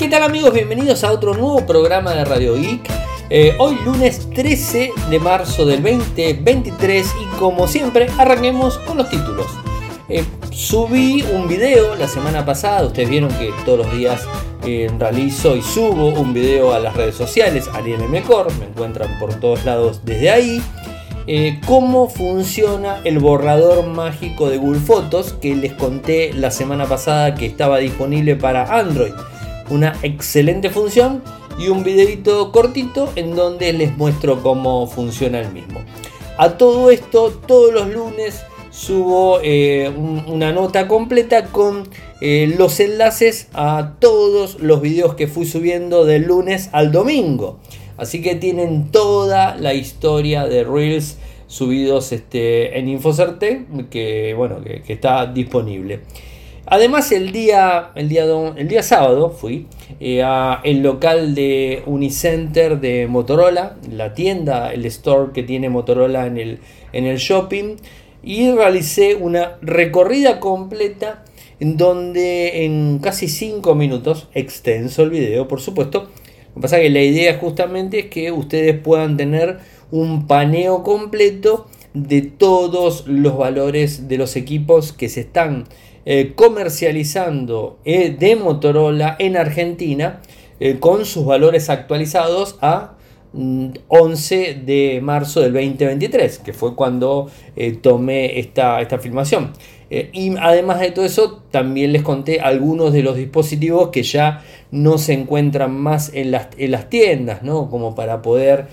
¿Qué tal amigos? Bienvenidos a otro nuevo programa de Radio Geek. Eh, hoy lunes 13 de marzo del 2023 y como siempre arranquemos con los títulos. Eh, subí un video la semana pasada, ustedes vieron que todos los días eh, realizo y subo un video a las redes sociales, Ariel Mecor, me encuentran por todos lados desde ahí. cómo funciona el borrador mágico de Google Fotos que les conté la semana pasada que estaba disponible para Android. Una excelente función y un videito cortito en donde les muestro cómo funciona el mismo. A todo esto, todos los lunes subo eh, una nota completa con eh, los enlaces a todos los videos que fui subiendo del lunes al domingo. Así que tienen toda la historia de Reels subidos este, en Infocerte que, bueno, que, está disponible. Además el día, el día, el día sábado fui eh, a local de Unicenter de Motorola, la tienda, el store que tiene Motorola en el, en el shopping, y realicé una recorrida completa en donde en casi 5 minutos, extenso el video por supuesto, lo que pasa es que la idea justamente es que ustedes puedan tener un paneo completo de todos los valores de los equipos que se están eh, comercializando eh, de Motorola en Argentina eh, con sus valores actualizados a 11 mm, de marzo del 2023, que fue cuando tomé esta, esta filmación. Y además de todo eso, también les conté algunos de los dispositivos que ya no se encuentran más en las, en las tiendas, ¿no? como para poder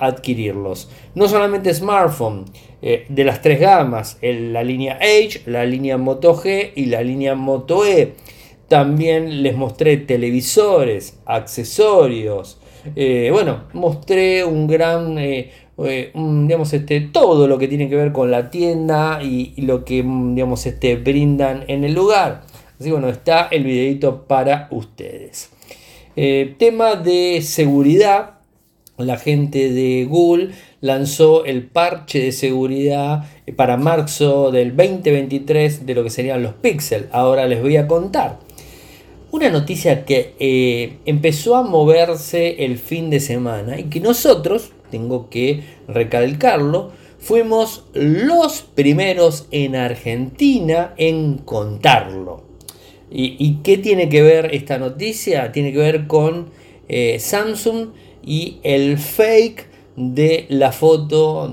adquirirlos. No solamente smartphone, eh, de las tres gamas, la línea H, la línea Moto G y la línea Moto E. También les mostré televisores, accesorios. Eh, bueno, mostré un gran, eh, digamos, este, todo lo que tiene que ver con la tienda y, lo que, digamos, este, brindan en el lugar. Así que bueno, está el videito para ustedes. tema de seguridad. La gente de Google lanzó el parche de seguridad para marzo del 2023 de lo que serían los Pixel. Ahora les voy a contar. Una noticia que eh, empezó a moverse el fin de semana y que nosotros, tengo que recalcarlo, fuimos los primeros en Argentina en contarlo. ¿Y, qué tiene que ver esta noticia? Tiene que ver con eh, Samsung y el fake de la foto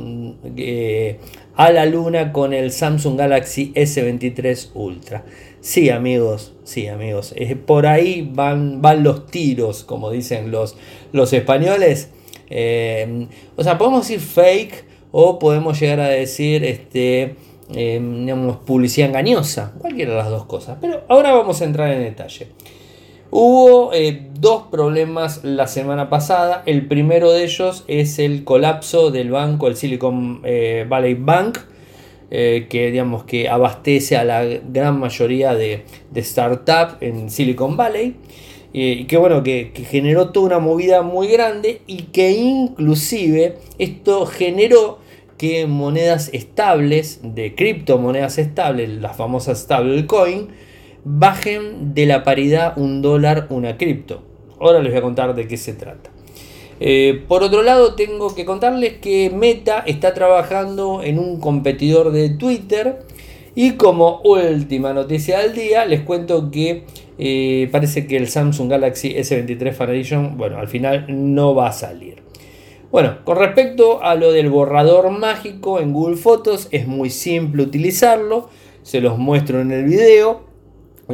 eh, a la luna con el Samsung Galaxy S23 Ultra. Sí, amigos, sí, amigos. por ahí van, van los tiros, como dicen los, los españoles. Eh, o sea, podemos decir fake o podemos llegar a decir este, eh, publicidad engañosa. Cualquiera de las dos cosas. Pero ahora vamos a entrar en detalle. Hubo eh, dos problemas la semana pasada. El primero de ellos es el colapso del banco, el Silicon eh, Valley Bank, eh, que digamos que abastece a la gran mayoría de startups en Silicon Valley. Y que bueno, que, que, generó toda una movida muy grande y que inclusive esto generó que monedas estables, de criptomonedas estables, las famosas stablecoin, bajen de la paridad un dólar una cripto. Ahora les voy a contar de qué se trata. Eh, por otro lado, tengo que contarles que Meta está trabajando en un competidor de Twitter. Y como última noticia del día, les cuento que eh, parece que el Samsung Galaxy S23 Fan Edition, bueno, al final no va a salir. Bueno, con respecto a lo del borrador mágico en Google Fotos, es muy simple utilizarlo. Se los muestro en el video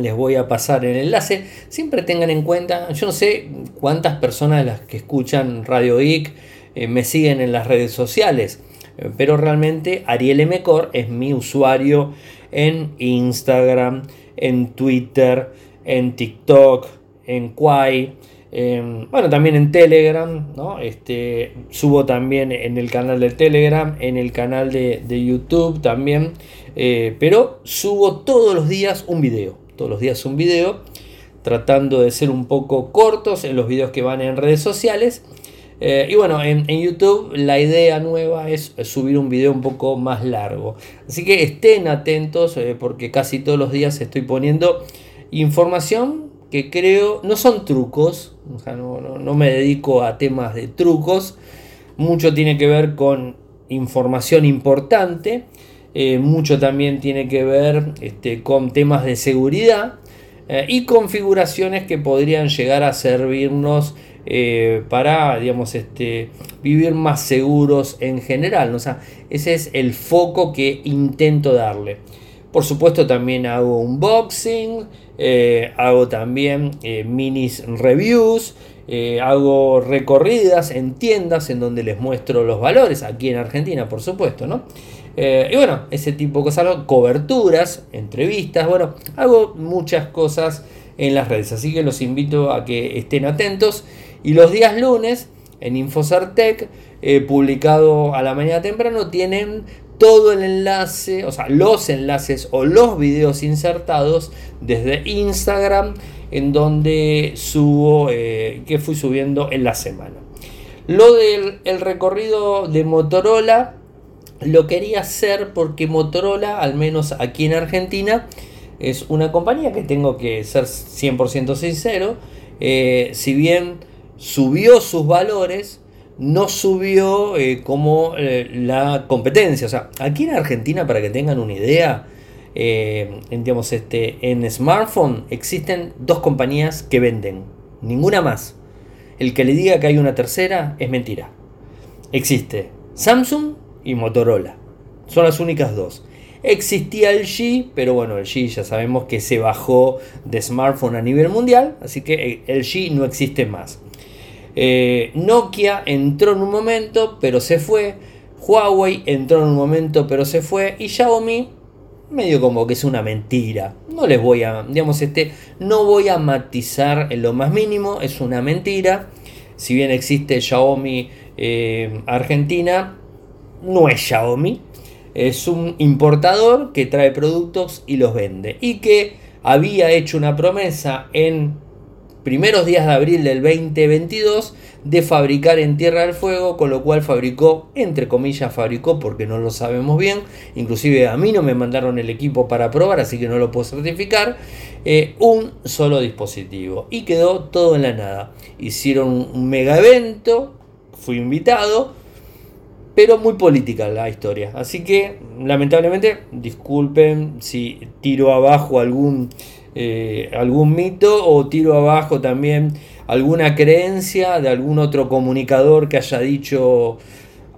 les voy a pasar el enlace. Siempre tengan en cuenta, yo no sé cuántas personas de las que escuchan Radio Geek eh, me siguen en las redes sociales, eh, pero realmente Ariel Mecor es mi usuario en Instagram, en Twitter, en TikTok, en Quai. bueno, también en Telegram, ¿no? Este, subo también en el canal de Telegram, en el canal de, YouTube también, eh, pero subo todos los días un video todos los días un video, tratando de ser un poco cortos en los videos que van en redes sociales. Eh, y bueno, en, YouTube la idea nueva es subir un video un poco más largo. Así que estén atentos eh, porque casi todos los días estoy poniendo información que creo no son trucos, o sea, no, no me dedico a temas de trucos, mucho tiene que ver con información importante, eh, mucho también tiene que ver este, con temas de seguridad y configuraciones que podrían llegar a servirnos eh, para digamos, este, vivir más seguros en general. O sea, ese es el foco que intento darle. Por supuesto también hago unboxing, hago también minis reviews, hago recorridas en tiendas en donde les muestro los valores, aquí en Argentina por supuesto, ¿no? Eh, y bueno, ese tipo de cosas, coberturas, entrevistas, bueno, hago muchas cosas en las redes, así que los invito a que estén atentos. Y los días lunes en Infosartec, eh, publicado a la mañana temprano, tienen todo el enlace, o sea, los enlaces o los videos insertados desde Instagram, en donde subo, eh, que fui subiendo en la semana. Lo del el recorrido de Motorola lo quería hacer porque Motorola, al menos aquí en Argentina, es una compañía que tengo que ser 100% sincero. Eh, si bien subió sus valores, no subió eh, como eh, la competencia. O sea, aquí en Argentina, para que tengan una idea, en, este, en smartphone existen dos compañías que venden, ninguna más. El que le diga que hay una tercera es mentira. Existe Samsung y Motorola. Son las únicas dos. Existía el G, pero bueno, el G ya sabemos que se bajó de smartphone a nivel mundial, así que el G no existe más. Eh, Nokia entró en un momento, pero se fue. Huawei entró en un momento, pero se fue. Y Xiaomi, medio como que es una mentira. No les voy a, digamos, este, no voy a matizar en lo más mínimo, es una mentira. Si bien existe Xiaomi eh, Argentina, no es Xiaomi, es un importador que trae productos y los vende. Y que había hecho una promesa en primeros días de abril del 2022 de fabricar en Tierra del Fuego, con lo cual fabricó, entre comillas, fabricó porque no lo sabemos bien, inclusive a mí no me mandaron el equipo para probar, así que no lo puedo certificar, eh, un solo dispositivo. Y quedó todo en la nada. Hicieron un mega evento, fui invitado, pero muy política la historia. Así que, lamentablemente, disculpen si tiro abajo algún, eh, algún mito o tiro abajo también alguna creencia de algún otro comunicador que haya dicho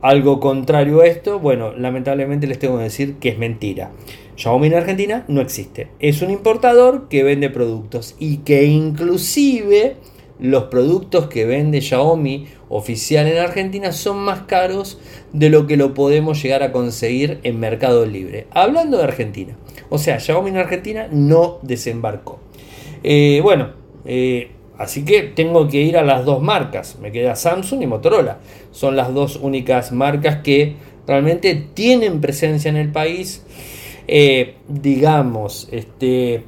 algo contrario a esto. Bueno, lamentablemente les tengo que decir que es mentira. Xiaomi en Argentina no existe. Es un importador que vende productos y que inclusive los productos que vende Xiaomi oficial en Argentina son más caros de lo que lo podemos llegar a conseguir en Mercado Libre. Hablando de Argentina. O sea, Xiaomi en Argentina no desembarcó. Eh, bueno, eh, así que tengo que ir a las dos marcas. Me queda Samsung y Motorola. Son las dos únicas marcas que realmente tienen presencia en el país. Eh, digamos, este,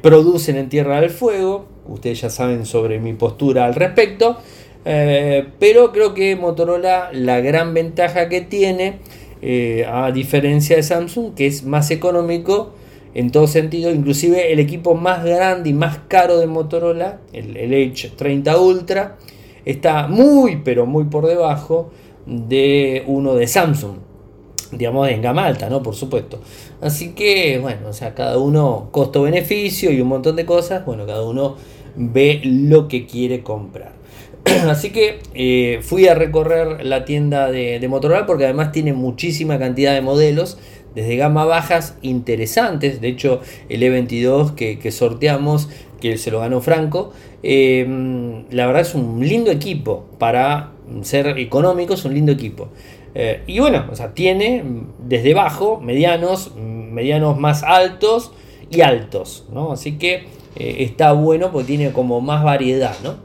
producen en Tierra del Fuego Ustedes ya saben sobre mi postura al respecto. Eh, pero creo que Motorola la gran ventaja que tiene, eh, a diferencia de Samsung, que es más económico en todo sentido, inclusive el equipo más grande y más caro de Motorola, el, el Edge 30 Ultra, está muy pero muy por debajo de uno de Samsung digamos, en gama alta, ¿no? Por supuesto. Así que, bueno, o sea, cada uno costo-beneficio y un montón de cosas, bueno, cada uno ve lo que quiere comprar. Así que eh, fui a recorrer la tienda de, Motorola porque además tiene muchísima cantidad de modelos, desde gama bajas interesantes. De hecho, el E22 que, sorteamos, que se lo ganó Franco, em, la verdad es un lindo equipo. Para ser económico, es un lindo equipo. Eh, y bueno, o sea, tiene desde bajo, medianos, medianos más altos y altos. ¿no? Así que eh, está bueno porque tiene como más variedad, ¿no?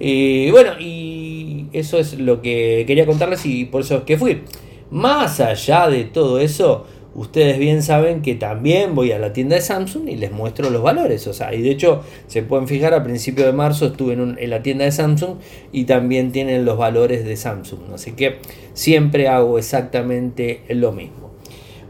Eh, bueno, y eso es lo que quería contarles y por eso es que fui. Más allá de todo eso, ustedes bien saben que también voy a la tienda de Samsung y les muestro los valores. O sea, y de hecho se pueden fijar, a principio de marzo estuve en, en, la tienda de Samsung y también tienen los valores de Samsung. Así que siempre hago exactamente lo mismo.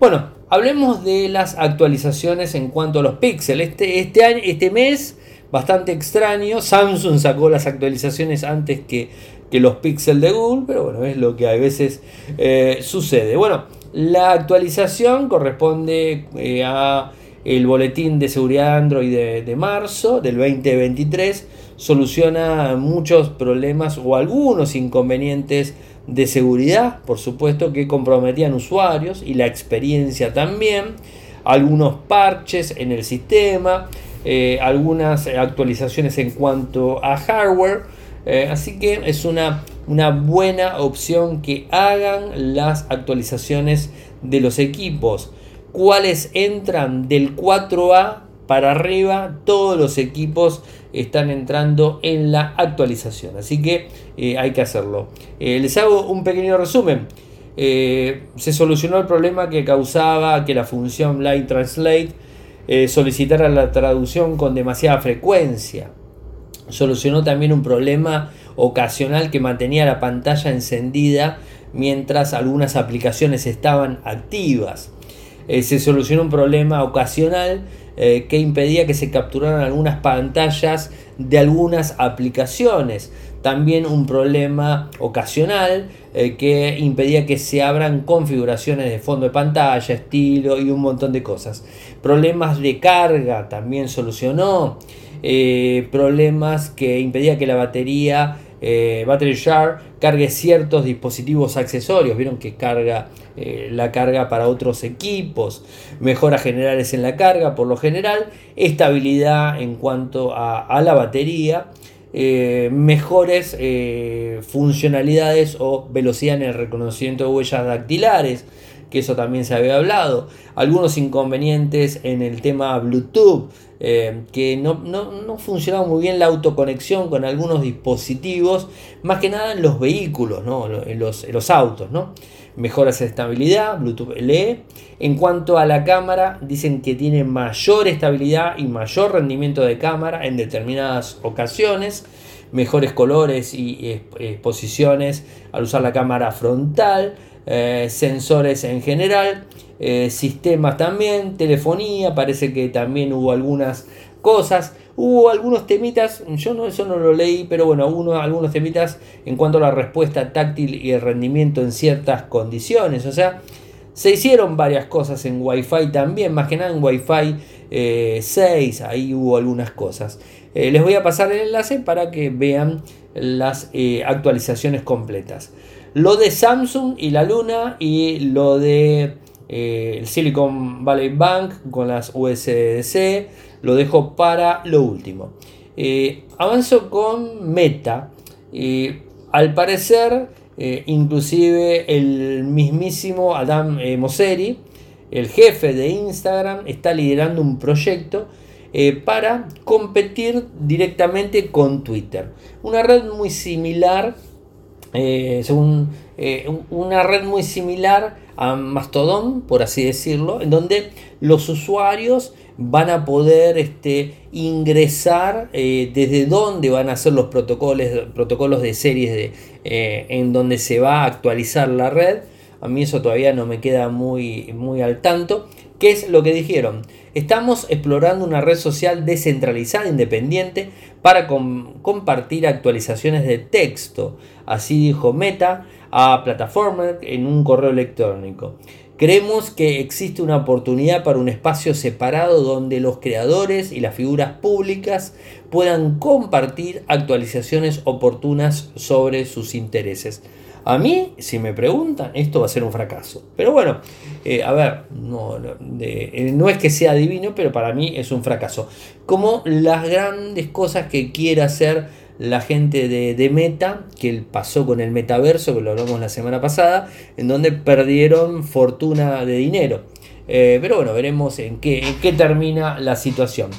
Bueno, hablemos de las actualizaciones en cuanto a los píxeles. Este, este, este mes bastante extraño. Samsung sacó las actualizaciones antes que, que los Pixel de Google, pero bueno, es lo que a veces eh, sucede. Bueno, la actualización corresponde eh, a el boletín de seguridad Android de, marzo del 2023. Soluciona muchos problemas o algunos inconvenientes de seguridad, por supuesto, que comprometían usuarios y la experiencia también. Algunos parches en el sistema, eh, algunas actualizaciones en cuanto a hardware. Eh, así que es una, una buena opción que hagan las actualizaciones de los equipos. ¿Cuáles entran del 4A para arriba? Todos los equipos están entrando en la actualización. Así que eh, hay que hacerlo. les hago un pequeño resumen. se solucionó el problema que causaba que la función Light Translate eh, solicitara la traducción con demasiada frecuencia. Solucionó también un problema ocasional que mantenía la pantalla encendida mientras algunas aplicaciones estaban activas. Eh, se solucionó un problema ocasional eh, que impedía que se capturaran algunas pantallas de algunas aplicaciones. También un problema ocasional eh, que impedía que se abran configuraciones de fondo de pantalla, estilo y un montón de cosas. Problemas de carga también solucionó. Problemas que impedía que la batería eh, Battery Share cargue ciertos dispositivos accesorios. Vieron que carga la carga para otros equipos, mejoras generales en la carga por lo general, estabilidad en cuanto a la batería eh, mejores eh, funcionalidades o velocidad en el reconocimiento de huellas dactilares, que eso también se había hablado. Algunos inconvenientes en el tema Bluetooth, eh, que no, no, funcionaba muy bien la autoconexión con algunos dispositivos, más que nada en los vehículos, en, los, en los autos. ¿no? mejoras de estabilidad, Bluetooth LE. En cuanto a la cámara, dicen que tiene mayor estabilidad y mayor rendimiento de cámara en determinadas ocasiones, mejores colores y exposiciones al usar la cámara frontal, eh, sensores en general, eh, sistemas también, telefonía, parece que también hubo algunas cosas. Hubo algunos temitas, yo no, eso no lo leí, pero bueno, uno, algunos temitas en cuanto a la respuesta táctil y el rendimiento en ciertas condiciones. O sea, se hicieron varias cosas en Wi-Fi también, más que nada en Wi-Fi 6, eh, ahí hubo algunas cosas. Eh, les voy a pasar el enlace para que vean las actualizaciones completas. Lo de Samsung y la Luna y lo de el Silicon Valley Bank con las USDC lo dejo para lo último. Eh, avanzo con Meta. Eh, al parecer, eh, inclusive el mismísimo Adam Mosseri, el jefe de Instagram, está liderando un proyecto para competir directamente con Twitter. Una red muy similar, según una red muy similar a Mastodon, por así decirlo, en donde los usuarios van a poder este, ingresar eh, desde dónde van a ser los protocolos, protocolos de series de, eh, en donde se va a actualizar la red. A mí eso todavía no me queda muy, muy al tanto. ¿Qué es lo que dijeron? Estamos explorando una red social descentralizada, independiente, para compartir actualizaciones de texto. Así dijo Meta a plataforma en un correo electrónico. Creemos que existe una oportunidad para un espacio separado donde los creadores y las figuras públicas puedan compartir actualizaciones oportunas sobre sus intereses. A mí, si me preguntan, esto va a ser un fracaso. Pero bueno, eh, a ver, no, eh, no, es que sea divino, pero para mí es un fracaso. Como las grandes cosas que quiere hacer la gente de, Meta, que pasó con el metaverso, que lo hablamos la semana pasada, en donde perdieron fortuna de dinero. Eh, pero bueno, veremos en qué termina la situación.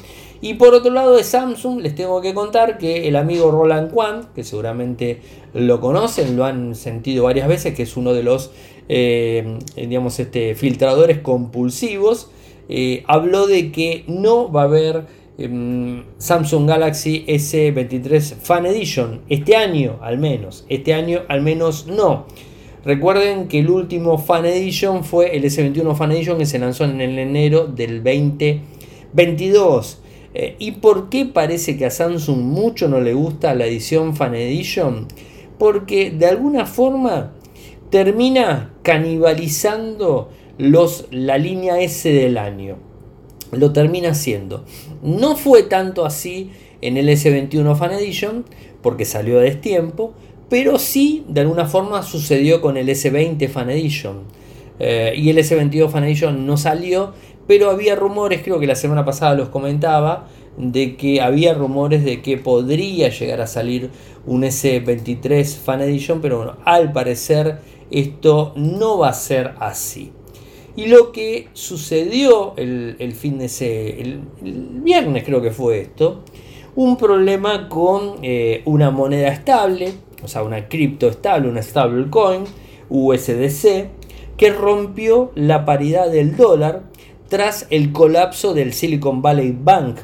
Y por otro lado de Samsung les tengo que contar que el amigo Roland Quan, que seguramente lo conocen, lo han sentido varias veces, que es uno de los eh, digamos, este, filtradores compulsivos, eh, habló de que no va a haber Em, Samsung Galaxy S23 Fan Edition. Este año al menos. Este año al menos no. Recuerden que el último Fan Edition fue el S21 Fan Edition que se lanzó en el enero del 2022. Eh, ¿Y por qué parece que a Samsung mucho no le gusta la edición Fan Edition? Porque de alguna forma termina canibalizando los, la línea S del año. Lo termina haciendo. No fue tanto así en el S21 Fan Edition, porque salió a destiempo, pero sí de alguna forma sucedió con el S20 Fan Edition. Eh, y el S22 Fan Edition no salió, pero había rumores, creo que la semana pasada los comentaba, de que había rumores de que podría llegar a salir un S23 Fan Edition, pero bueno, al parecer esto no va a ser así. Y lo que sucedió el, fin de ese, el, viernes creo que fue esto, un problema con eh, una moneda estable, o sea, una cripto estable, una stablecoin, USDC, que rompió la paridad del dólar tras el colapso del Silicon Valley Bank.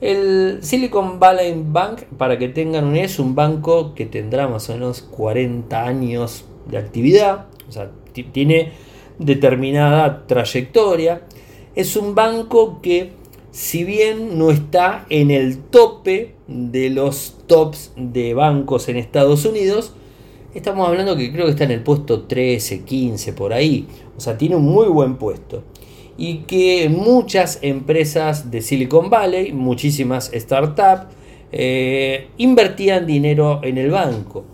El Silicon Valley Bank, para que tengan un es un banco que tendrá más o menos 40 años de actividad, o sea, tiene determinada trayectoria. Es un banco que, si bien no está en el tope de los tops de bancos en Estados Unidos, estamos hablando que creo que está en el puesto 13, 15, por ahí. O sea, tiene un muy buen puesto. Y que muchas empresas de Silicon Valley, muchísimas startups, eh, invertían dinero en el banco.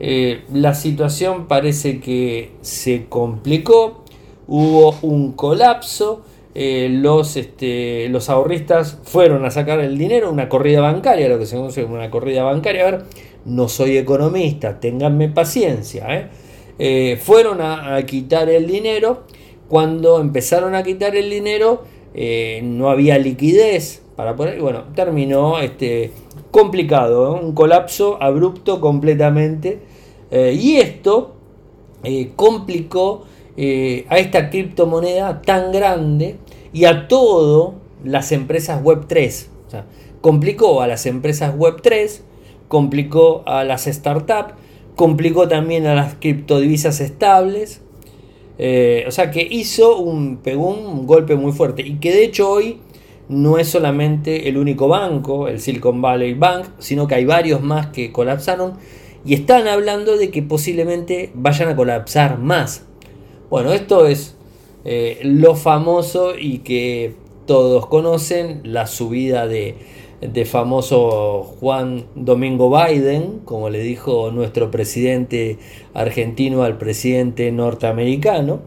Eh, la situación parece que se complicó, hubo un colapso, eh, los, este, los ahorristas fueron a sacar el dinero, una corrida bancaria, lo que se conoce como una corrida bancaria. A ver, no soy economista, ténganme paciencia. fueron a, quitar el dinero. Cuando empezaron a quitar el dinero, no había liquidez para poner. Bueno, terminó este, complicado, un colapso abrupto completamente. Eh, y esto eh, complicó eh, a esta criptomoneda tan grande y a todo las empresas web 3. complicó a las empresas web 3, complicó a las startups, complicó también a las criptodivisas estables. O sea que hizo un golpe muy fuerte y que de hecho hoy no es solamente el único banco, el Silicon Valley Bank, sino que hay varios más que colapsaron y están hablando de que posiblemente vayan a colapsar más. Bueno, esto es eh, lo famoso y que todos conocen, la subida de, de famoso Juan Domingo Biden, como le dijo nuestro presidente argentino al presidente norteamericano.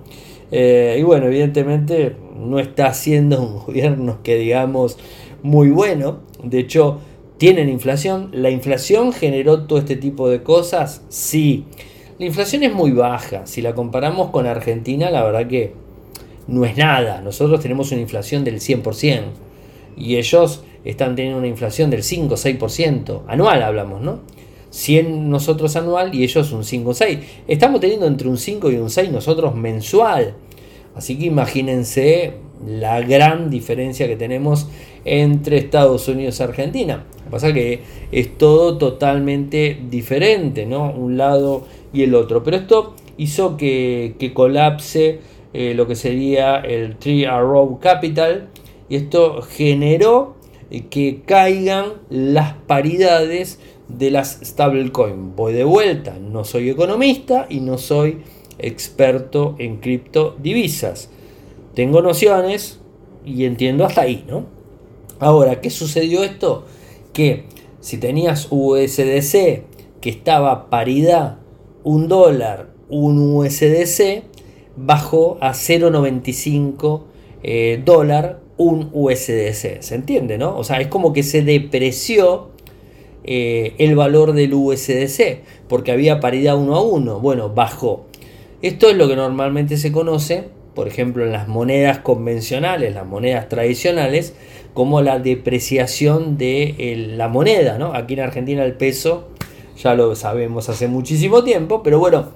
Eh, y bueno, evidentemente no está siendo un gobierno que digamos muy bueno. De hecho, tienen inflación. ¿La inflación generó todo este tipo de cosas? Sí. La inflación es muy baja. Si la comparamos con Argentina, la verdad que no es nada. Nosotros tenemos una inflación del 100%. Y ellos están teniendo una inflación del 5 6%. Anual hablamos, ¿no? 100 nosotros anual y ellos un 5 o 6. Estamos teniendo entre un 5 y un 6 nosotros mensual. Así que imagínense la gran diferencia que tenemos entre Estados Unidos y Argentina. Lo que pasa es que es todo totalmente diferente, ¿no? Un lado y el otro. Pero esto hizo que, colapse eh, lo que sería el Tree Arrow Capital y esto generó que caigan las paridades de las stablecoin. Voy de vuelta, no soy economista y no soy experto en criptodivisas. Tengo nociones y entiendo hasta ahí, ¿no? Ahora, ¿qué sucedió esto? Que si tenías USDC que estaba paridad un dólar, un USDC, bajó a 0.95 eh, dólar un USDC. ¿Se entiende, no? O sea, es como que se depreció eh, el valor del USDC, porque había paridad 1 a 1. Bueno, bajó. Esto es lo que normalmente se conoce, por ejemplo, en las monedas convencionales, las monedas tradicionales, como la depreciación de la moneda. ¿no? Aquí en Argentina el peso, ya lo sabemos hace muchísimo tiempo, pero bueno,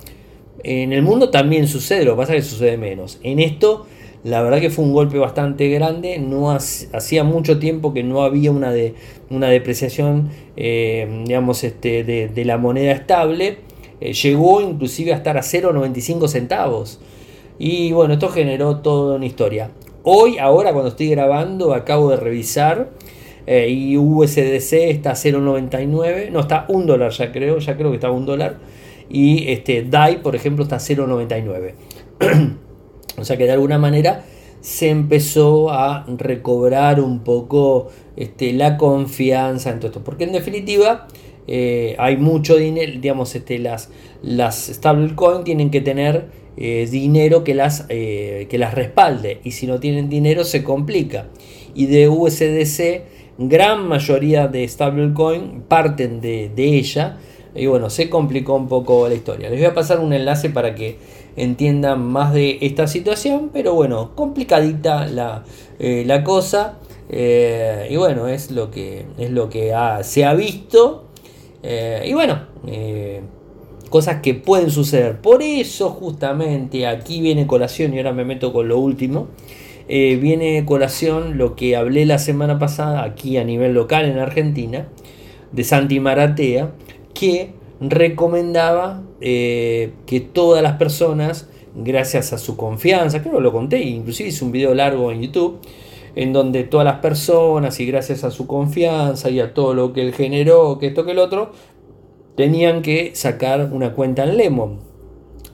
en el mundo también sucede, lo que pasa es que sucede menos. En esto la verdad que fue un golpe bastante grande. No hacía mucho tiempo que no había una, de, una depreciación, eh, digamos, este, de, la moneda estable. Eh, llegó inclusive a estar a 0,95 centavos. Y bueno, esto generó toda una historia. Hoy, ahora cuando estoy grabando, acabo de revisar eh, y USDC está a 0.99, no está un dólar ya creo, ya creo que está a un dólar y este DAI por ejemplo está a 0.99. o sea que de alguna manera se empezó a recobrar un poco este, la confianza en todo esto, porque en definitiva eh, hay mucho dinero, digamos, este, las, las stablecoin tienen que tener eh, dinero que las, que las respalde y si no tienen dinero se complica. Y de USDC gran mayoría de stablecoin parten de, ella. Y bueno, se complicó un poco la historia. Les voy a pasar un enlace para que entiendan más de esta situación. Pero bueno, complicadita la, eh, cosa. Eh, y bueno, es lo que, es lo que se ha visto. Eh, y bueno, cosas que pueden suceder. Por eso justamente aquí viene colación y ahora me meto con lo último. Viene colación lo que hablé la semana pasada aquí a nivel local en Argentina de Santi Maratea que recomendaba eh, que todas las personas gracias a su confianza creo que lo conté inclusive hice un video largo en YouTube en donde todas las personas y gracias a su confianza y a todo lo que él generó que esto que el otro tenían que sacar una cuenta en Lemon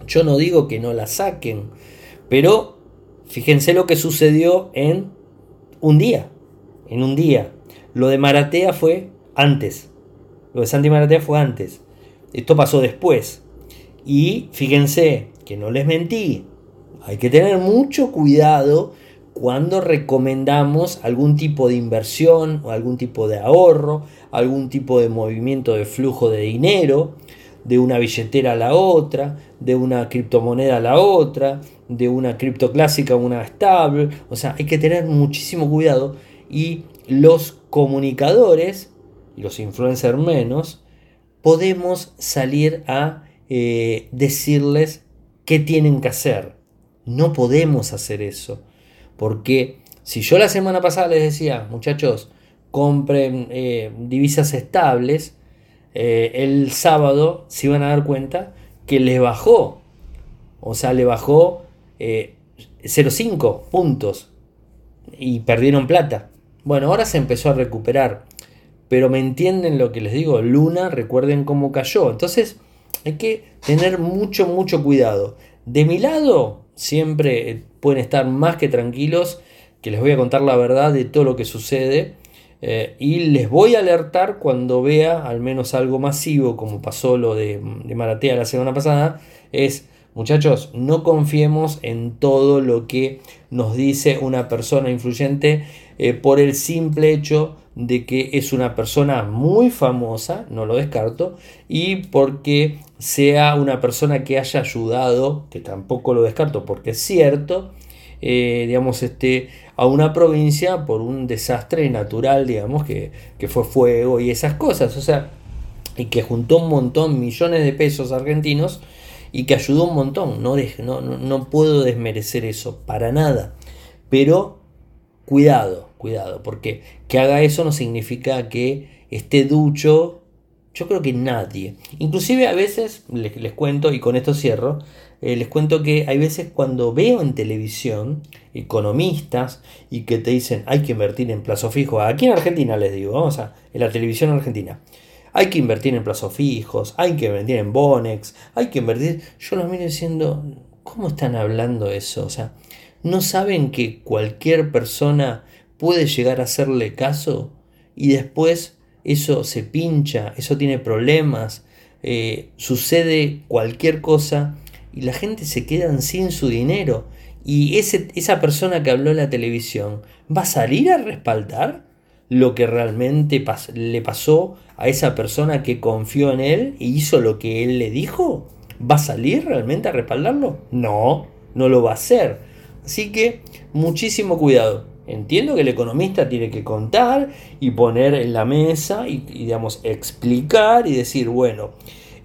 yo no digo que no la saquen pero Fíjense lo que sucedió en un día. En un día. Lo de Maratea fue antes. Lo de Santi Maratea fue antes. Esto pasó después. Y fíjense que no les mentí. Hay que tener mucho cuidado cuando recomendamos algún tipo de inversión o algún tipo de ahorro, algún tipo de movimiento de flujo de dinero, de una billetera a la otra, de una criptomoneda a la otra, de una cripto clásica a una estable. O sea, hay que tener muchísimo cuidado y los comunicadores, y los influencers menos, podemos salir a eh, decirles qué tienen que hacer. No podemos hacer eso. Porque si yo la semana pasada les decía, muchachos, compren eh, divisas estables, eh, el sábado se iban a dar cuenta que les bajó. O sea, le bajó 0,5 eh, puntos y perdieron plata. Bueno, ahora se empezó a recuperar. Pero me entienden lo que les digo, Luna, recuerden cómo cayó. Entonces hay que tener mucho, mucho cuidado. De mi lado, siempre eh, pueden estar más que tranquilos, que les voy a contar la verdad de todo lo que sucede. Eh, y les voy a alertar cuando vea al menos algo masivo, como pasó lo de, de Maratea la semana pasada, es Muchachos, no confiemos en todo lo que nos dice una persona influyente eh, por el simple hecho de que es una persona muy famosa, no lo descarto, y porque sea una persona que haya ayudado, que tampoco lo descarto porque es cierto, eh, digamos, este, a una provincia por un desastre natural, digamos, que, que fue fuego y esas cosas, o sea, y que juntó un montón, millones de pesos argentinos, y que ayudó un montón. No, no, no puedo desmerecer eso, para nada. Pero cuidado, cuidado, porque que haga eso no significa que esté ducho. Yo creo que nadie. Inclusive a veces, les, cuento, y con esto cierro, eh, les cuento que hay veces cuando veo en televisión economistas y que te dicen hay que invertir en plazo fijo, aquí en Argentina les digo, vamos a, en la televisión argentina, hay que invertir en plazos fijos, hay que invertir en Bonex, hay que invertir. Yo los miro diciendo, ¿cómo están hablando eso? O sea, ¿no saben que cualquier persona puede llegar a hacerle caso y después eso se pincha, eso tiene problemas, eh, sucede cualquier cosa y la gente se queda sin su dinero? Y ese, esa persona que habló en la televisión, ¿va a salir a respaldar lo que realmente le pasó a esa persona que confió en él y hizo lo que él le dijo? ¿Va a salir realmente a respaldarlo? No, no lo va a hacer. Así que muchísimo cuidado. Entiendo que el economista tiene que contar y poner en la mesa y, digamos, explicar y decir, bueno,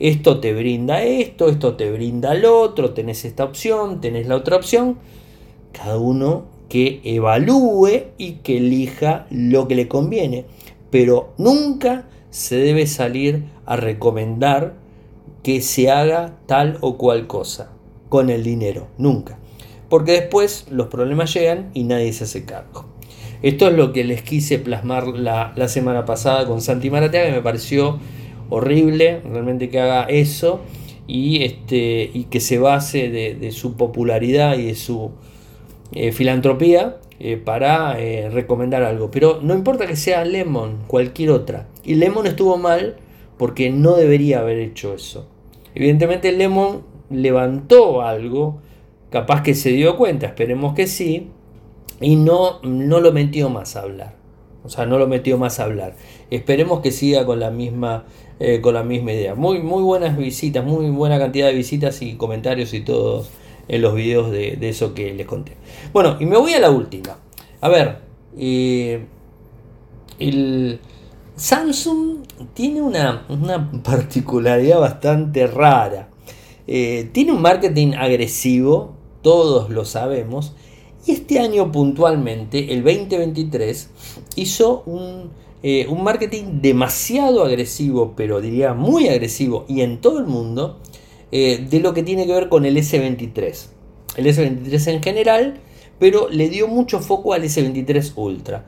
esto te brinda esto, esto te brinda lo otro, tenés esta opción, tenés la otra opción. Cada uno que evalúe y que elija lo que le conviene. Pero nunca se debe salir a recomendar que se haga tal o cual cosa con el dinero, nunca. Porque después los problemas llegan y nadie se hace cargo. Esto es lo que les quise plasmar la, semana pasada con Santi Maratea, que me pareció horrible realmente que haga eso y, este, y que se base de, su popularidad y de su eh, filantropía eh, para eh, recomendar algo. Pero no importa que sea Lemon, cualquier otra. Y Lemon estuvo mal porque no debería haber hecho eso. Evidentemente Lemon levantó algo, capaz que se dio cuenta, esperemos que sí, y no, no lo metió más a hablar. O sea, no lo metió más a hablar. Esperemos que siga con la misma, eh, con la misma idea. Muy, muy buenas visitas, muy buena cantidad de visitas y comentarios y todos en los videos de, eso que les conté. Bueno, y me voy a la última. A ver, eh, el Samsung tiene una, una particularidad bastante rara. Eh, tiene un marketing agresivo, todos lo sabemos, y este año puntualmente, el 2023, hizo eh, un, marketing demasiado agresivo, pero diría muy agresivo y en todo el mundo, eh, de lo que tiene que ver con el S23. El S23 en general, pero le dio mucho foco al S23 Ultra.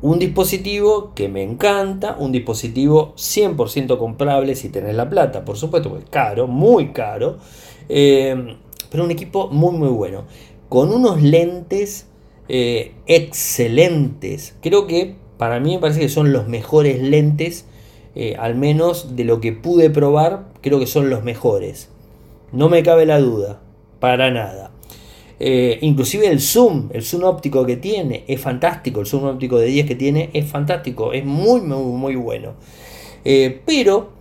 Un dispositivo que me encanta, un dispositivo 100% comprable si tenés la plata, por supuesto, es caro, muy caro, eh, pero un equipo muy muy bueno, con unos lentes eh, excelentes. Creo que para mí me parece que son los mejores lentes, eh, al menos de lo que pude probar, creo que son los mejores. No me cabe la duda, para nada. Eh, inclusive el zoom, el zoom óptico que tiene es fantástico. El zoom óptico de 10 que tiene es fantástico. Es muy, muy, muy bueno. Eh, pero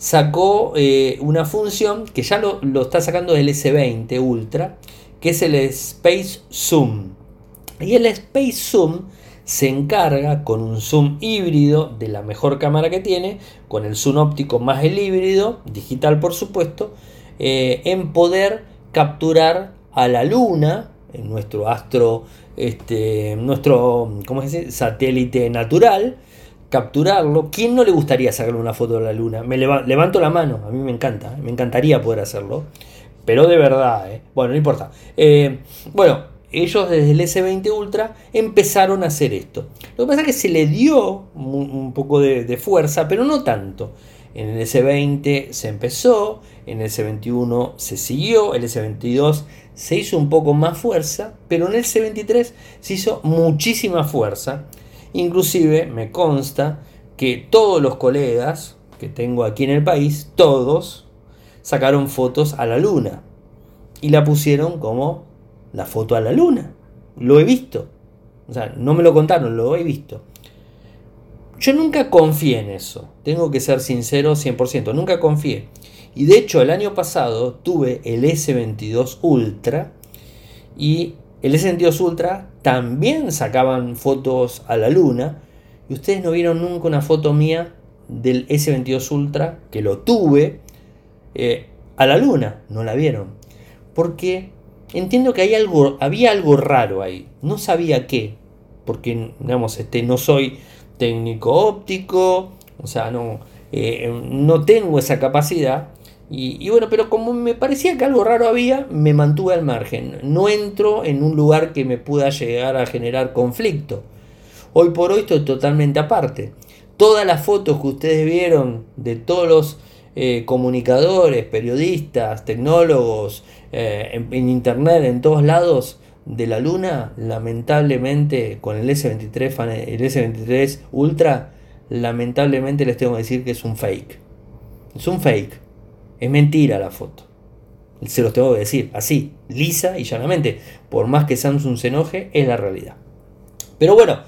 sacó eh, una función que ya lo, lo, está sacando del S20 Ultra, que es el Space Zoom. Y el Space Zoom se encarga con un zoom híbrido de la mejor cámara que tiene, con el zoom óptico más el híbrido, digital por supuesto, en poder capturar a la Luna, en nuestro astro, este, nuestro ¿cómo se satélite natural, capturarlo. ¿Quién no le gustaría sacarle una foto de la Luna? Me levanto la mano, a mí me encanta, ¿eh? me encantaría poder hacerlo, pero de verdad, ¿eh? bueno, no importa. Eh, bueno, ellos desde el S20 Ultra empezaron a hacer esto. Lo que pasa es que se le dio un, poco de, fuerza, pero no tanto. En el S20 se empezó, en el S21 se siguió, el S22 se hizo un poco más fuerza, pero en el C23 se hizo muchísima fuerza. Inclusive me consta que todos los colegas que tengo aquí en el país, todos sacaron fotos a la luna y la pusieron como la foto a la luna. Lo he visto. O sea, no me lo contaron, lo he visto. Yo nunca confié en eso. Tengo que ser sincero 100%. Nunca confié. Y de hecho el año pasado tuve el S22 Ultra y el S22 Ultra también sacaban fotos a la luna y ustedes no vieron nunca una foto mía del S22 Ultra que lo tuve eh, a la luna, no la vieron. Porque entiendo que hay algo, había algo raro ahí, no sabía qué, porque digamos, este, no soy técnico óptico, o sea, no, eh, no tengo esa capacidad, y, bueno, pero como me parecía que algo raro había, me mantuve al margen. No entro en un lugar que me pueda llegar a generar conflicto. Hoy por hoy estoy totalmente aparte. Todas las fotos que ustedes vieron de todos los eh, comunicadores, periodistas, tecnólogos, eh, en, internet, en todos lados de la luna, lamentablemente con el S23, el S23 Ultra, lamentablemente les tengo que decir que es un fake. Es un fake. Es mentira la foto. Se los tengo que decir, así, lisa y llanamente. Por más que Samsung se enoje, es la realidad. Pero bueno,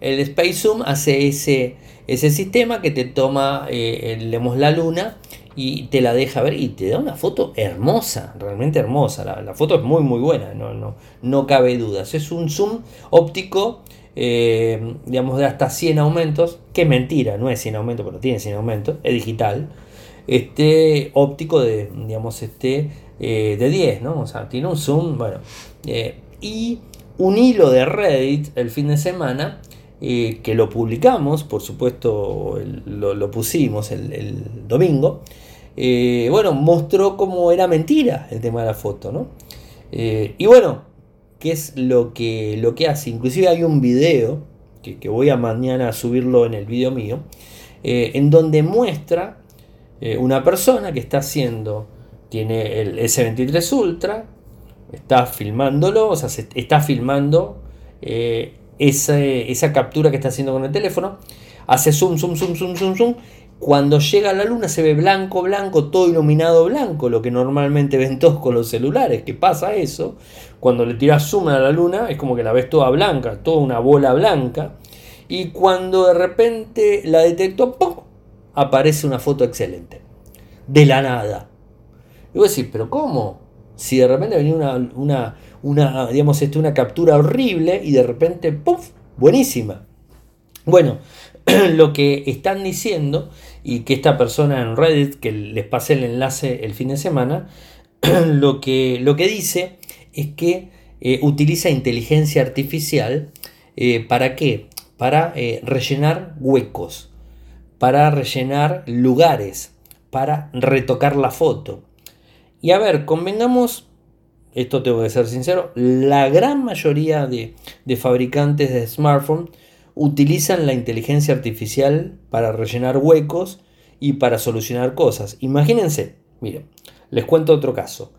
el Space Zoom hace ese, ese sistema que te toma, eh, la luna y te la deja ver y te da una foto hermosa, realmente hermosa. La, foto es muy muy buena, no, no, no cabe dudas. Es un zoom óptico, eh, digamos, de hasta 100 aumentos, que es mentira, no es 100 aumentos, pero tiene 100 aumentos, es digital este óptico de, digamos, este eh, de 10, ¿no? O sea, tiene un zoom, bueno. Eh, y un hilo de Reddit el fin de semana, eh, que lo publicamos, por supuesto, lo, pusimos el, domingo. bueno, mostró cómo era mentira el tema de la foto, ¿no? y bueno, ¿qué es lo que, lo que hace? Inclusive hay un video, que, voy a mañana a subirlo en el video mío, en donde muestra eh, una persona que está haciendo, tiene el S23 Ultra, está filmándolo, o sea, está filmando eh, esa, esa captura que está haciendo con el teléfono, hace zoom, zoom, zoom, zoom, zoom, zoom, cuando llega a la luna se ve blanco, blanco, todo iluminado blanco, lo que normalmente ven todos con los celulares. ¿Qué pasa eso? Cuando le tiras zoom a la luna es como que la ves toda blanca, toda una bola blanca. Y cuando de repente la detectó, ¡pum! Aparece una foto excelente. De la nada. Y vos decís, ¿pero cómo? Si de repente venía una, una, una digamos, este, una captura horrible y de repente, ¡puf! Buenísima. Bueno, lo que están diciendo y que esta persona en Reddit, que les pasé el enlace el fin de semana, lo que, lo que dice es que eh, utiliza inteligencia artificial eh, para qué? Para eh, rellenar huecos, para rellenar lugares, para retocar la foto. Y a ver, convengamos, esto tengo que ser sincero, la gran mayoría de, fabricantes de smartphones utilizan la inteligencia artificial para rellenar huecos y para solucionar cosas. Imagínense, miren, les cuento otro caso.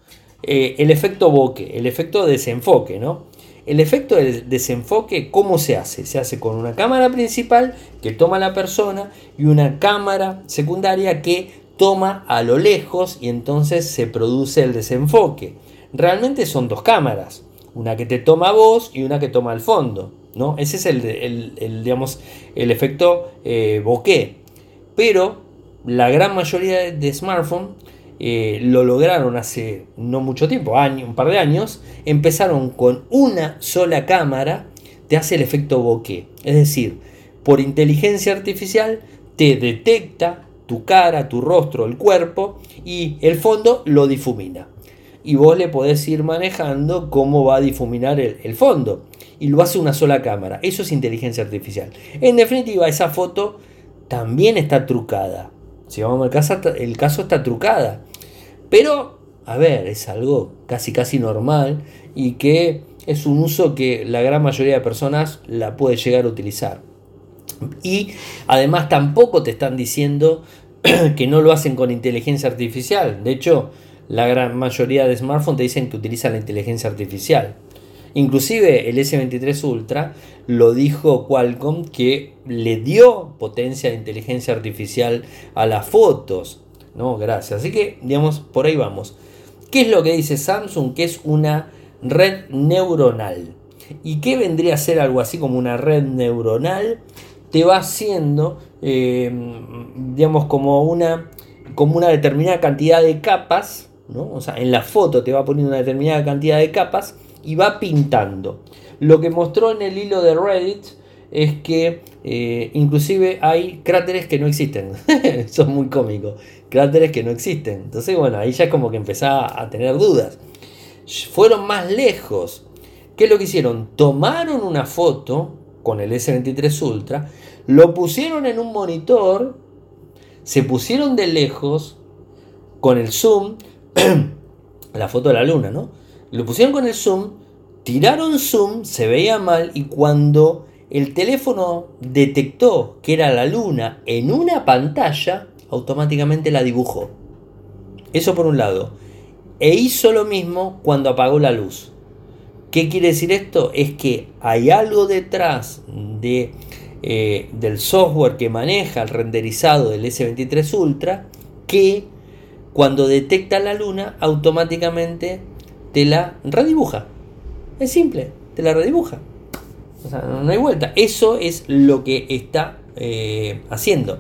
Eh, el efecto bokeh, el efecto desenfoque, ¿no? El efecto de desenfoque, ¿cómo se hace? Se hace con una cámara principal que toma la persona y una cámara secundaria que toma a lo lejos y entonces se produce el desenfoque. Realmente son dos cámaras, una que te toma a vos y una que toma al fondo. ¿no? Ese es el, digamos, el efecto eh, bokeh. Pero la gran mayoría de smartphones eh, lo lograron hace no mucho tiempo, un par de años. Empezaron con una sola cámara, te hace el efecto bokeh. Es decir, por inteligencia artificial te detecta tu cara, tu rostro, el cuerpo y el fondo lo difumina. Y vos le podés ir manejando cómo va a difuminar el fondo y lo hace una sola cámara. Eso es inteligencia artificial. En definitiva, esa foto también está trucada. Si vamos al caso, el caso está trucada. Pero, a ver, es algo casi casi normal y que es un uso que la gran mayoría de personas la puede llegar a utilizar. Y además tampoco te están diciendo que no lo hacen con inteligencia artificial. De hecho, la gran mayoría de smartphones te dicen que utilizan la inteligencia artificial. Inclusive el S23 Ultra lo dijo Qualcomm que le dio potencia de inteligencia artificial a las fotos. No, gracias. Así que, digamos, por ahí vamos. ¿Qué es lo que dice Samsung? Que es una red neuronal. ¿Y qué vendría a ser algo así como una red neuronal? Te va haciendo, eh, digamos, como una, como una determinada cantidad de capas. ¿no? O sea, en la foto te va poniendo una determinada cantidad de capas y va pintando. Lo que mostró en el hilo de Reddit es que eh, inclusive hay cráteres que no existen. Es muy cómico. Cráteres que no existen. Entonces, bueno, ahí ya como que empezaba a tener dudas. Fueron más lejos. ¿Qué es lo que hicieron? Tomaron una foto con el S23 Ultra, lo pusieron en un monitor, se pusieron de lejos con el zoom, la foto de la luna, ¿no? Lo pusieron con el zoom, tiraron zoom, se veía mal y cuando el teléfono detectó que era la luna en una pantalla, automáticamente la dibujó. Eso por un lado. E hizo lo mismo cuando apagó la luz. ¿Qué quiere decir esto? Es que hay algo detrás de, eh, del software que maneja el renderizado del S23 Ultra que cuando detecta la luna automáticamente te la redibuja. Es simple, te la redibuja. O sea, no hay vuelta. Eso es lo que está eh, haciendo.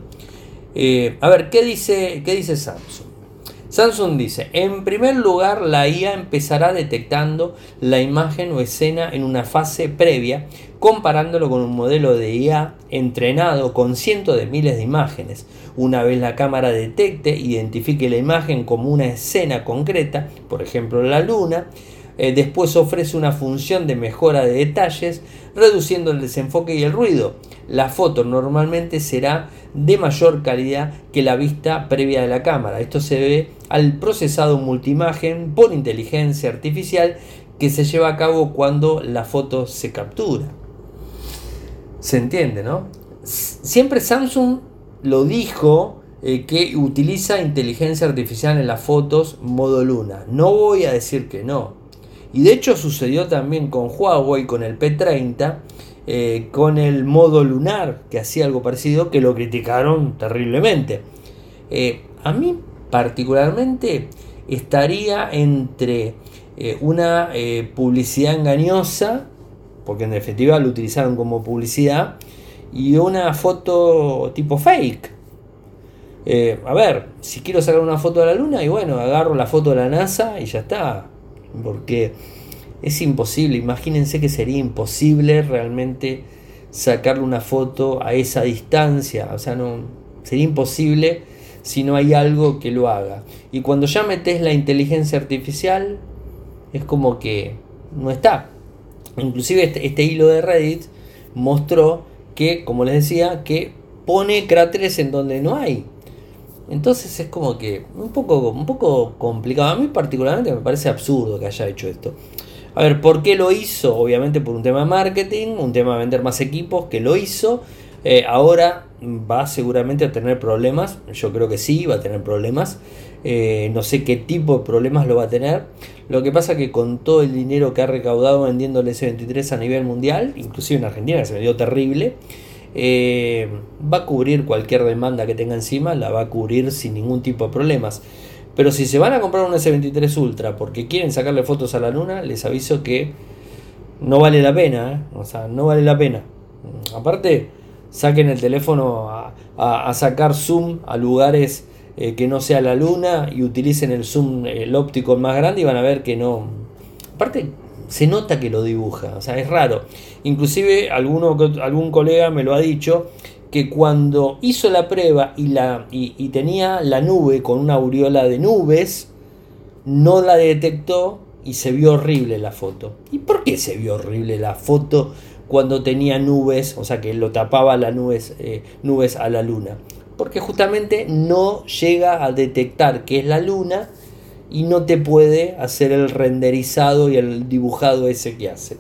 Eh, a ver, ¿qué dice, ¿qué dice Samsung? Samsung dice, en primer lugar, la IA empezará detectando la imagen o escena en una fase previa, comparándolo con un modelo de IA entrenado con cientos de miles de imágenes. Una vez la cámara detecte, identifique la imagen como una escena concreta, por ejemplo la luna, eh, después ofrece una función de mejora de detalles, reduciendo el desenfoque y el ruido. La foto normalmente será de mayor calidad que la vista previa de la cámara. Esto se debe al procesado multimagen por inteligencia artificial que se lleva a cabo cuando la foto se captura. Se entiende, ¿no? Siempre Samsung lo dijo eh, que utiliza inteligencia artificial en las fotos modo luna. No voy a decir que no. Y de hecho sucedió también con Huawei, con el P30, eh, con el modo lunar, que hacía algo parecido, que lo criticaron terriblemente. Eh, a mí particularmente estaría entre una publicidad engañosa, porque en definitiva lo utilizaron como publicidad, y una foto tipo fake. Eh, a ver, si quiero sacar una foto de la luna, y bueno, agarro la foto de la NASA y ya está. Porque es imposible, imagínense que sería imposible realmente sacarle una foto a esa distancia. O sea, no, sería imposible si no hay algo que lo haga. Y cuando ya metes la inteligencia artificial, es como que no está. Inclusive este, este hilo de Reddit mostró que, como les decía, que pone cráteres en donde no hay. Entonces es como que un poco, un poco complicado. A mí particularmente me parece absurdo que haya hecho esto. A ver, ¿por qué lo hizo? Obviamente por un tema de marketing, un tema de vender más equipos, que lo hizo. Eh, ahora va seguramente a tener problemas. Yo creo que sí, va a tener problemas. Eh, no sé qué tipo de problemas lo va a tener. Lo que pasa que con todo el dinero que ha recaudado vendiendo el S23 a nivel mundial, inclusive en Argentina se me dio terrible, eh, va a cubrir cualquier demanda que tenga encima, la va a cubrir sin ningún tipo de problemas. Pero si se van a comprar un S23 Ultra porque quieren sacarle fotos a la luna, les aviso que no vale la pena, ¿eh? o sea, no vale la pena. Aparte, saquen el teléfono a sacar zoom a lugares eh, que no sea la luna y utilicen el zoom, el óptico más grande y van a ver que no. Aparte, se nota que lo dibuja, o sea, es raro. Inclusive alguno, algún colega me lo ha dicho que cuando hizo la prueba y, la, y, tenía la nube con una aureola de nubes, no la detectó y se vio horrible la foto. ¿Y por qué se vio horrible la foto cuando tenía nubes? O sea, que lo tapaba las nubes, eh, nubes a la luna porque justamente no llega a detectar que es la luna y no te puede hacer el renderizado y el dibujado ese que hace.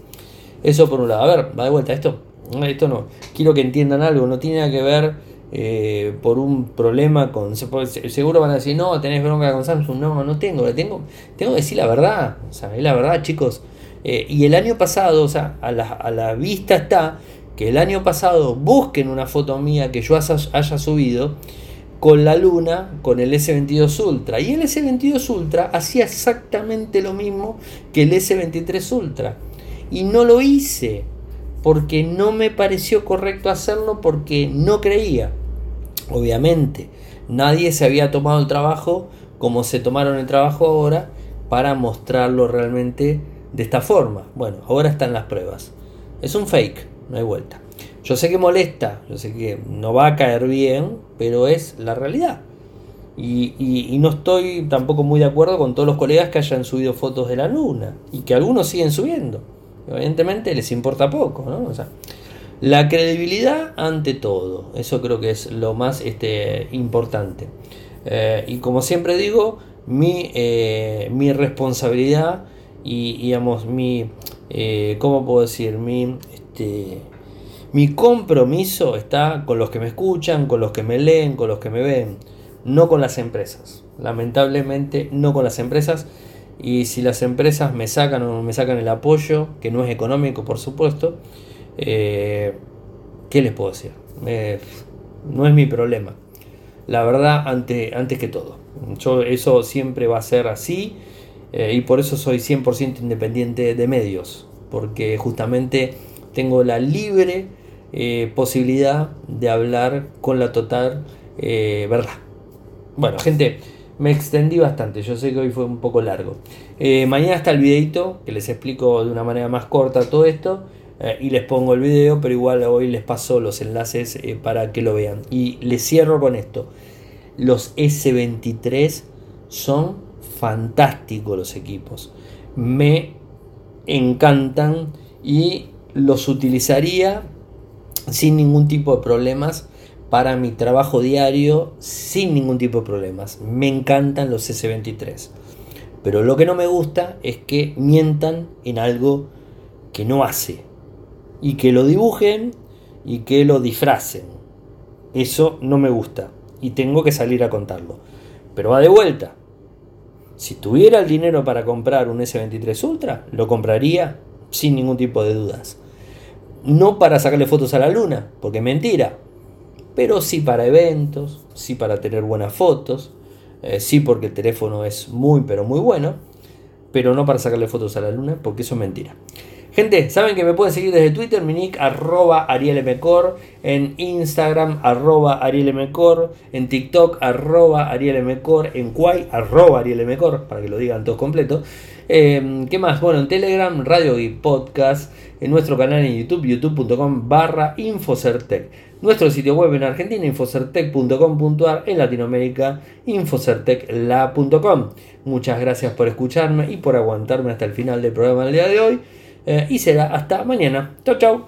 Eso por un lado. A ver, va de vuelta esto. Esto no. Quiero que entiendan algo. No tiene nada que ver eh, por un problema con. Seguro van a decir, no, tenés bronca con Samsung. No, no tengo. Tengo, tengo que decir la verdad. O sea, es la verdad, chicos. Eh, y el año pasado, o sea, a la, a la vista está que el año pasado busquen una foto mía que yo haya subido con la luna, con el S22 Ultra. Y el S22 Ultra hacía exactamente lo mismo que el S23 Ultra. Y no lo hice porque no me pareció correcto hacerlo porque no creía. Obviamente, nadie se había tomado el trabajo como se tomaron el trabajo ahora para mostrarlo realmente de esta forma. Bueno, ahora están las pruebas. Es un fake no hay vuelta. Yo sé que molesta, yo sé que no va a caer bien, pero es la realidad. Y, no estoy tampoco muy de acuerdo con todos los colegas que hayan subido fotos de la luna y que algunos siguen subiendo. Evidentemente les importa poco, ¿no? O sea, la credibilidad ante todo, eso creo que es lo más este, importante. Eh, y como siempre digo, mi, eh, mi responsabilidad y digamos mi, eh, ¿cómo puedo decir? Mi este, mi compromiso está con los que me escuchan, con los que me leen, con los que me ven, no con las empresas. Lamentablemente no con las empresas. Y si las empresas me sacan o me sacan el apoyo, que no es económico por supuesto, eh, ¿qué les puedo decir? Eh, no es mi problema. La verdad, ante, antes que todo. Yo, eso siempre va a ser así y por eso soy 100% independiente de medios. Porque justamente tengo la libre eh, posibilidad de hablar con la total eh, verdad. Bueno, gente, me extendí bastante, yo sé que hoy fue un poco largo. Eh, mañana está el videito que les explico de una manera más corta todo esto y les pongo el video, pero igual hoy les paso los enlaces para que lo vean. Y les cierro con esto. Los S23 son fantásticos los equipos. Me encantan y los utilizaría sin ningún tipo de problemas para mi trabajo diario, sin ningún tipo de problemas. Me encantan los S23. Pero lo que no me gusta es que mientan en algo que no hace. Y que lo dibujen y que lo disfracen. Eso no me gusta y tengo que salir a contarlo. Pero va de vuelta. Si tuviera el dinero para comprar un S23 Ultra, lo compraría sin ningún tipo de dudas. No para sacarle fotos a la luna, porque es mentira. Pero sí para eventos, sí para tener buenas fotos, eh, sí porque el teléfono es muy pero muy bueno, pero no para sacarle fotos a la luna, porque eso es mentira. Gente, saben que me pueden seguir desde Twitter, mi nick arroba arielmcor, en Instagram arroba arielmcor, en TikTok arroba arielmcor, en Quai arroba arielmcor, para que lo digan todos completo. Em, ¿Qué más? Bueno, en Telegram, Radio y Podcast, en nuestro canal en YouTube, youtube.com barra Infocertec. Nuestro sitio web en Argentina, infocertec.com.ar, en Latinoamérica, infocertecla.com. Muchas gracias por escucharme y por aguantarme hasta el final del programa del día de hoy. Eh, y será hasta mañana. Chau, chau.